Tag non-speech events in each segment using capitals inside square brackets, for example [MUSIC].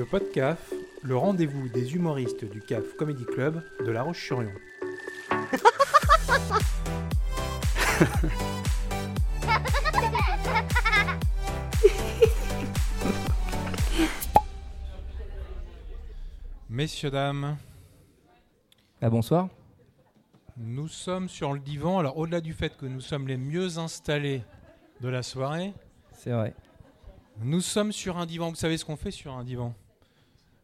Le podcast, le rendez-vous des humoristes du CAF Comedy Club de La Roche-sur-Yon. [LAUGHS] Messieurs, dames, Ah bonsoir. nous sommes sur le divan. Alors, au-delà du fait que nous sommes les mieux installés de la soirée, C'est vrai. Nous sommes sur un divan. Vous savez ce qu'on fait sur un divan?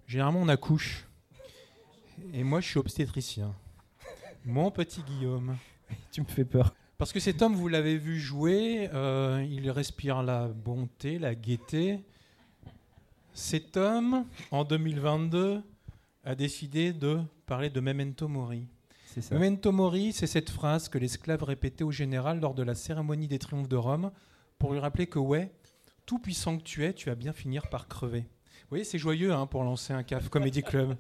Généralement, on accouche. Et moi, je suis obstétricien. Mon petit Guillaume. [LAUGHS] Tu me fais peur. Parce que cet homme, vous l'avez vu jouer, euh, il respire la bonté, la gaieté. Cet homme, en 2022, a décidé de parler de Memento Mori. Ça. Memento Mori, c'est cette phrase que l'esclave répétait au général lors de la cérémonie des triomphes de Rome pour lui rappeler que, ouais, tout puissant que tu es, tu vas bien finir par crever. Voyez, c'est joyeux hein, pour lancer un CAF Comedy Club.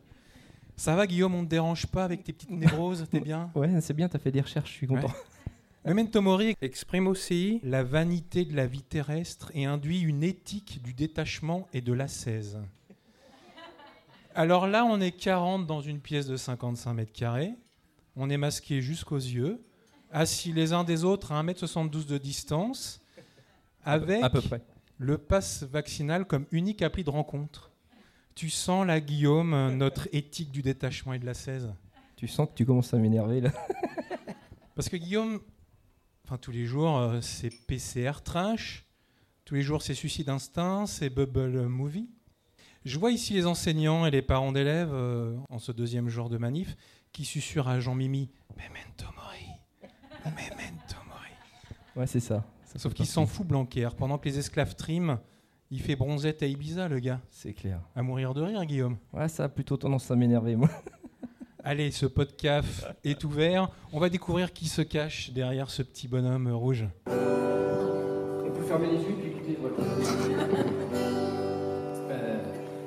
Ça va, Guillaume, on ne te dérange pas avec tes petites névroses T'es bien? Ouais, c'est bien, t'as fait des recherches, je suis content. Memento Mori exprime aussi la vanité de la vie terrestre et induit une éthique du détachement et de l'ascèse. Alors là, on est 40 dans une pièce de 55 mètres carrés. On est masqués jusqu'aux yeux, assis les uns des autres à 1m72 de distance, avec À peu près. Le pass vaccinal comme unique appli de rencontre. Tu sens là, Guillaume, notre éthique du détachement et de l'ascèse Tu sens que tu commences à m'énerver là. Parce que Guillaume, enfin tous les jours, euh, c'est PCR trash. Tous les jours, c'est suicide instinct, c'est bubble movie. Je vois ici les enseignants et les parents d'élèves euh, en ce deuxième jour de manif qui susurrent à Jean-Mimi Memento mori, memento mori. Ouais, c'est ça. Ça Sauf qu'il s'en fout Blanquer. Pendant que les esclaves triment, il fait bronzette à Ibiza, le gars. C'est clair. À mourir de rire, Guillaume. Ouais, ça a plutôt tendance à m'énerver, moi. [LAUGHS] Allez, ce podcast est ouvert. On va découvrir qui se cache derrière ce petit bonhomme rouge. On peut fermer les yeux puis écouter, voilà. [LAUGHS] Euh,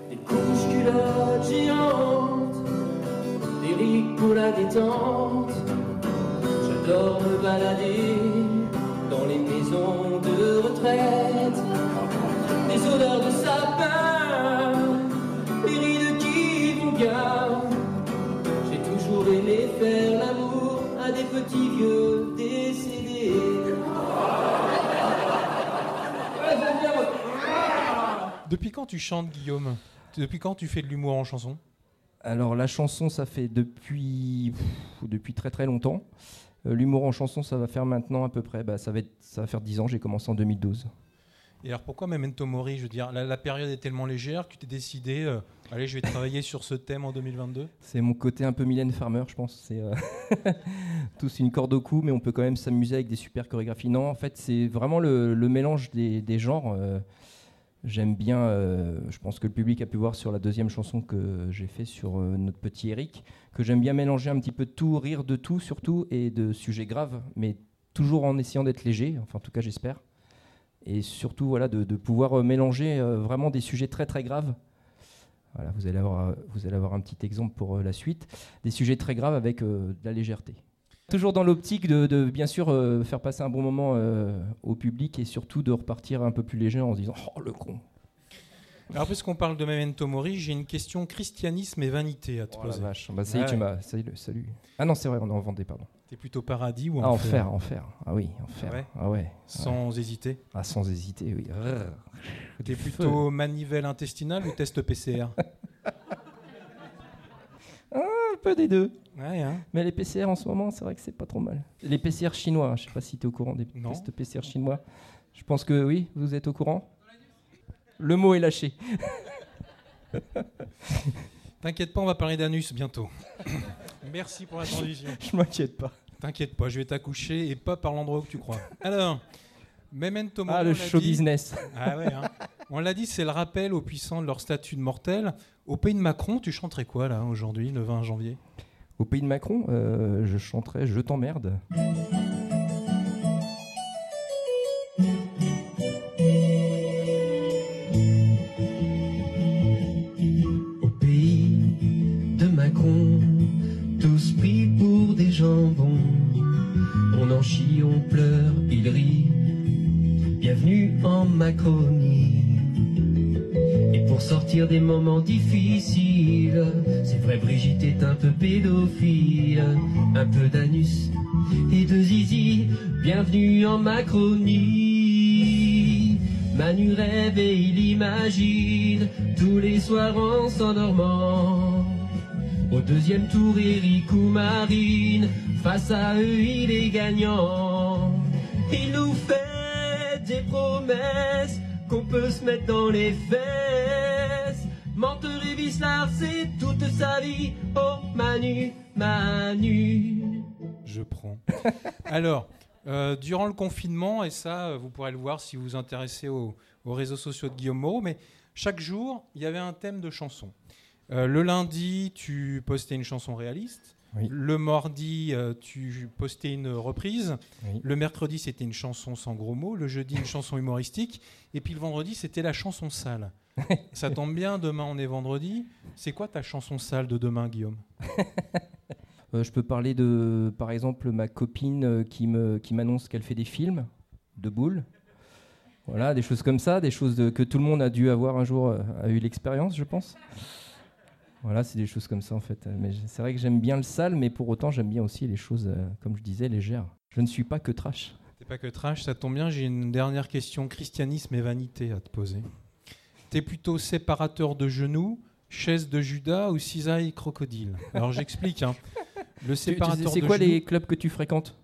des couches culottes géantes, des rigs pour la détente. J'adore me balader faire l'amour à des petits vieux décédés. Ouais, j'aime bien, moi. Depuis quand tu chantes, Guillaume? Depuis quand tu fais de l'humour en chanson? Alors, la chanson, ça fait depuis, pff, depuis très très longtemps. Euh, L'humour en chanson, ça va faire maintenant à peu près, bah, ça, va être, ça va faire 10 ans, j'ai commencé en 2012. Et alors pourquoi Memento Mori? Je veux dire, la, période est tellement légère que tu t'es décidé, euh, allez, je vais travailler sur ce thème en 2022 C'est mon côté un peu Mylène Farmer, je pense. C'est euh, [LAUGHS] tous une corde au cou, mais on peut quand même s'amuser avec des super chorégraphies. Non, en fait, c'est vraiment le, mélange des, genres. euh, J'aime bien, euh, je pense que le public a pu voir sur la deuxième chanson que j'ai fait sur notre petit Eric, que j'aime bien mélanger un petit peu de tout, rire de tout surtout, et de sujets graves, mais toujours en essayant d'être léger, enfin en tout cas j'espère. Et surtout voilà, de, de pouvoir euh, mélanger euh, vraiment des sujets très très graves. Voilà, vous allez avoir, euh, vous allez avoir un petit exemple pour la suite. Des sujets très graves avec de la légèreté. Toujours dans l'optique de, de, bien sûr euh, faire passer un bon moment euh, au public et surtout de repartir un peu plus léger en se disant Oh le con Alors puisqu'on parle de Memento Mori, j'ai une question christianisme et vanité à te Oh la poser. vache Bah, ça y est, Ouais. tu m'as. ça y est, le Salut Ah non, c'est vrai, on est en Vendée, pardon. T'es plutôt paradis ou Ah, enfer enfer, enfer. Ah oui, enfer. Ah ouais Ah ouais. Sans hésiter. Ah, sans hésiter, oui. T'es Du feu. plutôt manivelle intestinale ou test PCR [LAUGHS] Un peu des deux. Ouais, hein Mais les PCR en ce moment, c'est vrai que c'est pas trop mal. Les PCR chinois, je sais pas si tu es au courant des Non. tests PCR chinois. Je pense que oui, vous êtes au courant. Le mot est lâché. [LAUGHS] T'inquiète pas, on va parler d'anus bientôt. [COUGHS] Merci pour la transition. Je m'inquiète pas. T'inquiète pas, je vais t'accoucher et pas par l'endroit où tu crois. Alors, Memento Mori, Ah, le on l'a show dit. business. Ah ouais, hein. On l'a dit, c'est le rappel aux puissants de leur statut de mortel. Au pays de Macron, tu chanterais quoi là aujourd'hui, le 20 janvier? Au pays de Macron, euh, je chanterai Je t'emmerde. Et pour sortir des moments difficiles. C'est vrai, Brigitte est un peu pédophile, un peu d'anus et de zizi. Bienvenue en Macronie. Manu rêve et il imagine tous les soirs en s'endormant. Au deuxième tour, Eric ou Marine, face à eux, il est gagnant. Il nous fait des promesses qu'on peut se mettre dans les fesses. Menteur et c'est toute sa vie. Oh Manu, Manu. Je prends. [LAUGHS] Alors, euh, durant le confinement, et ça, euh, vous pourrez le voir si vous vous intéressez aux, aux réseaux sociaux de Guillaume Moreau, mais chaque jour, il y avait un thème de chanson. Euh, le lundi, tu postais une chanson réaliste. Oui. Le mardi, euh, tu postais une reprise. Oui. Le mercredi, c'était une chanson sans gros mots. Le jeudi, une chanson humoristique. Et puis le vendredi, c'était la chanson sale. [LAUGHS] Ça tombe bien, demain on est vendredi. C'est quoi ta chanson sale de demain, Guillaume? [LAUGHS] Euh, je peux parler de, par exemple, ma copine qui me qui m'annonce qu'elle fait des films de boules. Voilà, des choses comme ça, des choses de- que tout le monde a dû avoir un jour, a eu l'expérience, je pense. Voilà, c'est des choses comme ça en fait. Euh, Mais c'est vrai que j'aime bien le sale, mais pour autant j'aime bien aussi les choses, euh, comme je disais, légères. Je ne suis pas que trash. C'est pas que trash, ça tombe bien. J'ai une dernière question christianisme et vanité à te poser. T'es plutôt séparateur de genoux, chaise de Judas ou cisaille crocodile? Alors j'explique. hein. Le séparateur C'est quoi genoux, les clubs que tu fréquentes?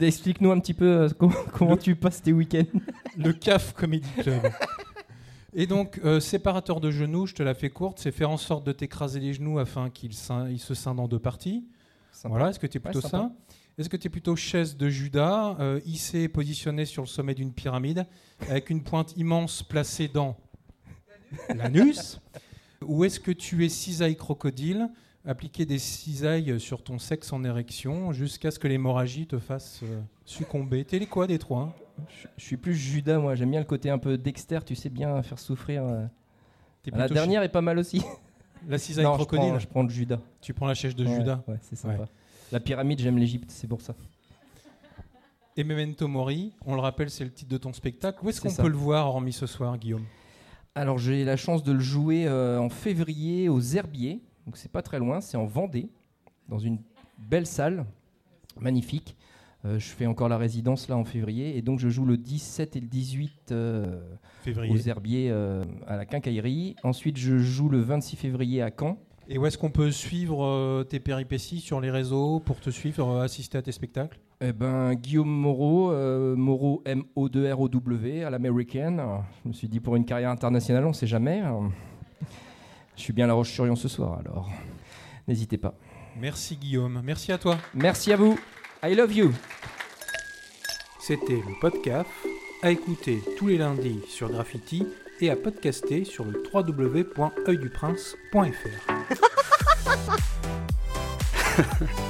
Explique-nous un petit peu euh, comment, comment tu passes tes week-ends. [LAUGHS] le CAF Comedy Club. Et donc, euh, séparateur de genoux, je te la fais courte, c'est faire en sorte de t'écraser les genoux afin qu'ils se scindent en deux parties. Sympa. Voilà, est-ce que tu es plutôt ça Est-ce que tu es plutôt chaise de Judas, euh, hissée, positionnée sur le sommet d'une pyramide, avec une pointe immense placée dans l'anus. Ou est-ce que tu es cisaille crocodile, appliquer des cisailles sur ton sexe en érection jusqu'à ce que l'hémorragie te fasse euh, succomber T'es les quoi des trois? Hein Je, je suis plus Judas, moi. J'aime bien le côté un peu Dexter, tu sais bien faire souffrir. euh. Ah, La dernière est pas mal aussi. la [LAUGHS] cisaille non, je crocodile prends, je prends le Judas. Tu prends la chaise de Ouais, Judas Ouais, c'est sympa. Ouais. La pyramide, j'aime l'Égypte, c'est pour ça. Et Memento Mori, on le rappelle, c'est le titre de ton spectacle. Où est-ce qu'on peut le voir, hormis ce soir, Guillaume? Alors, j'ai la chance de le jouer euh, en février aux Herbiers. Donc, c'est pas très loin, c'est en Vendée, dans une belle salle, magnifique. Euh, je fais encore la résidence là en février. Et donc, je joue le 17 et le 18 euh, Février. aux Herbiers euh, à la Quincaillerie. Ensuite, je joue le 26 février à Caen. Et où est-ce qu'on peut suivre tes péripéties sur les réseaux pour te suivre, assister à tes spectacles? Eh ben, Guillaume Moreau, Moreau M-O-2-R-O-W à l'américaine. Je me suis dit pour une carrière internationale, on sait jamais. Je suis bien à La Roche-sur-Yon ce soir, alors n'hésitez pas. Merci Guillaume, merci à toi. Merci à vous. I love you. C'était le podcast à écouter tous les lundis sur Graffiti et à podcaster sur le www.oeilduprince.fr. [LAUGHS]